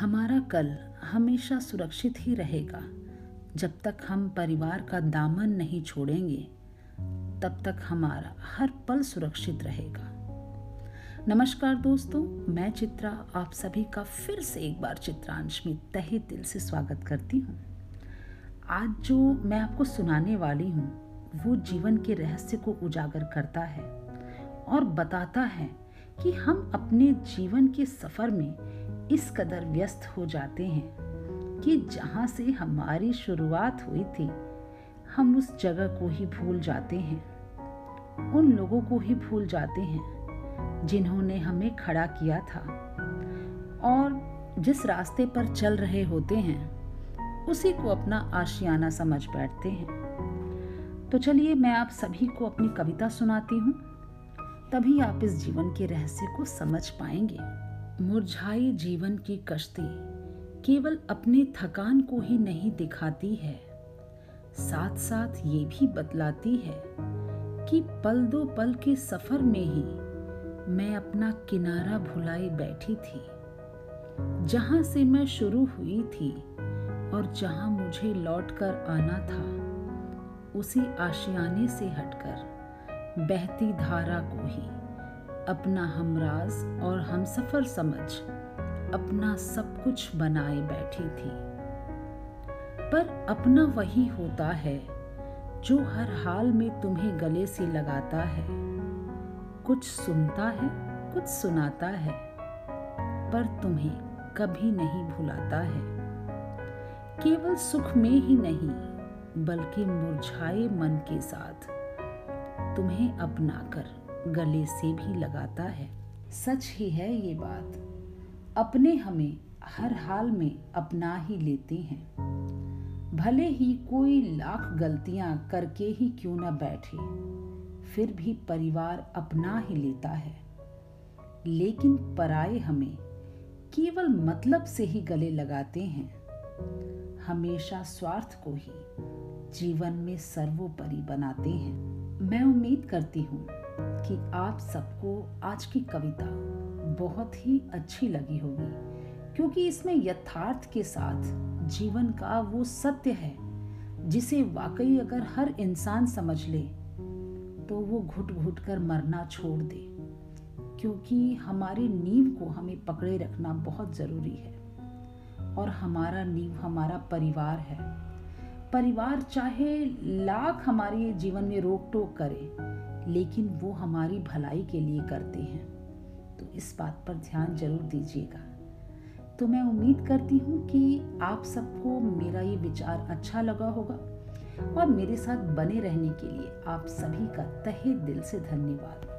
हमारा कल हमेशा सुरक्षित ही रहेगा। जब तक हम परिवार का दामन नहीं छोड़ेंगे, तब तक हमारा हर पल सुरक्षित रहेगा। नमस्कार दोस्तों, मैं चित्रा, आप सभी का फिर से एक बार चित्रांश में तहे दिल से स्वागत करती हूँ। आज जो मैं आपको सुनाने वाली हूँ, वो जीवन के रहस्य को उजागर करता है और बताता है कि हम अपने जीवन के सफ़र में इस कदर व्यस्त हो जाते हैं कि जहाँ से हमारी शुरुआत हुई थी, हम उस जगह को ही भूल जाते हैं। उन लोगों को ही भूल जाते हैं जिन्होंने हमें खड़ा किया था। और जिस रास्ते पर चल रहे होते हैं, उसी को अपना आशियाना समझ बैठते हैं। तो चलिए मैं आप सभी को अपनी कविता सुनाती हूँ, तभी आप इस जीवन के रहस्य को समझ पाएँगे। मुरझाई जीवन की कश्ती केवल अपने थकान को ही नहीं दिखाती है। साथ साथ ये भी बतलाती है कि पल दो पल के सफ़र में ही मैं अपना किनारा भुलाई बैठी थी, जहाँ से मैं शुरू हुई थी और जहाँ मुझे लौटकर आना था, उसी आशियाने से हटकर बहती धारा को ही। अपना हमराज और हम सफ़र समझ, अपना सब कुछ बनाए बैठी थी। पर अपना वही होता है, जो हर हाल में तुम्हें गले से लगाता है। कुछ सुनता है, कुछ सुनाता है, पर तुम्हें कभी नहीं भुलाता है। केवल सुख में ही नहीं, बल्कि मुरझाए मन के साथ तुम्हें अपनाकर गले से भी लगाता है। सच ही है ये बात। अपने हमें हर हाल में अपना ही लेते हैं। भले ही कोई लाख गलतियाँ करके ही क्यों न बैठे, फिर भी परिवार अपना ही लेता है। लेकिन पराए हमें केवल मतलब से ही गले लगाते हैं। हमेशा स्वार्थ को ही जीवन में सर्वोपरि बनाते हैं। मैं उम्मीद करती हूँ कि आप सबको आज की कविता बहुत ही अच्छी लगी होगी, क्योंकि इसमें यथार्थ के साथ जीवन का वो सत्य है, जिसे वाकई अगर हर इंसान समझ ले तो वो घुट घुट कर मरना छोड़ दे। क्योंकि हमारी नींव को हमें पकड़े रखना बहुत ज़रूरी है, और हमारा नींव हमारा परिवार है। परिवार चाहे लाख हमारे जीवन में रोक टोक करे लेकिन वो हमारी भलाई के लिए करते हैं। तो इस बात पर ध्यान ज़रूर दीजिएगा। तो मैं उम्मीद करती हूँ कि आप सबको मेरा ये विचार अच्छा लगा होगा और मेरे साथ बने रहने के लिए आप सभी का तहे दिल से धन्यवाद।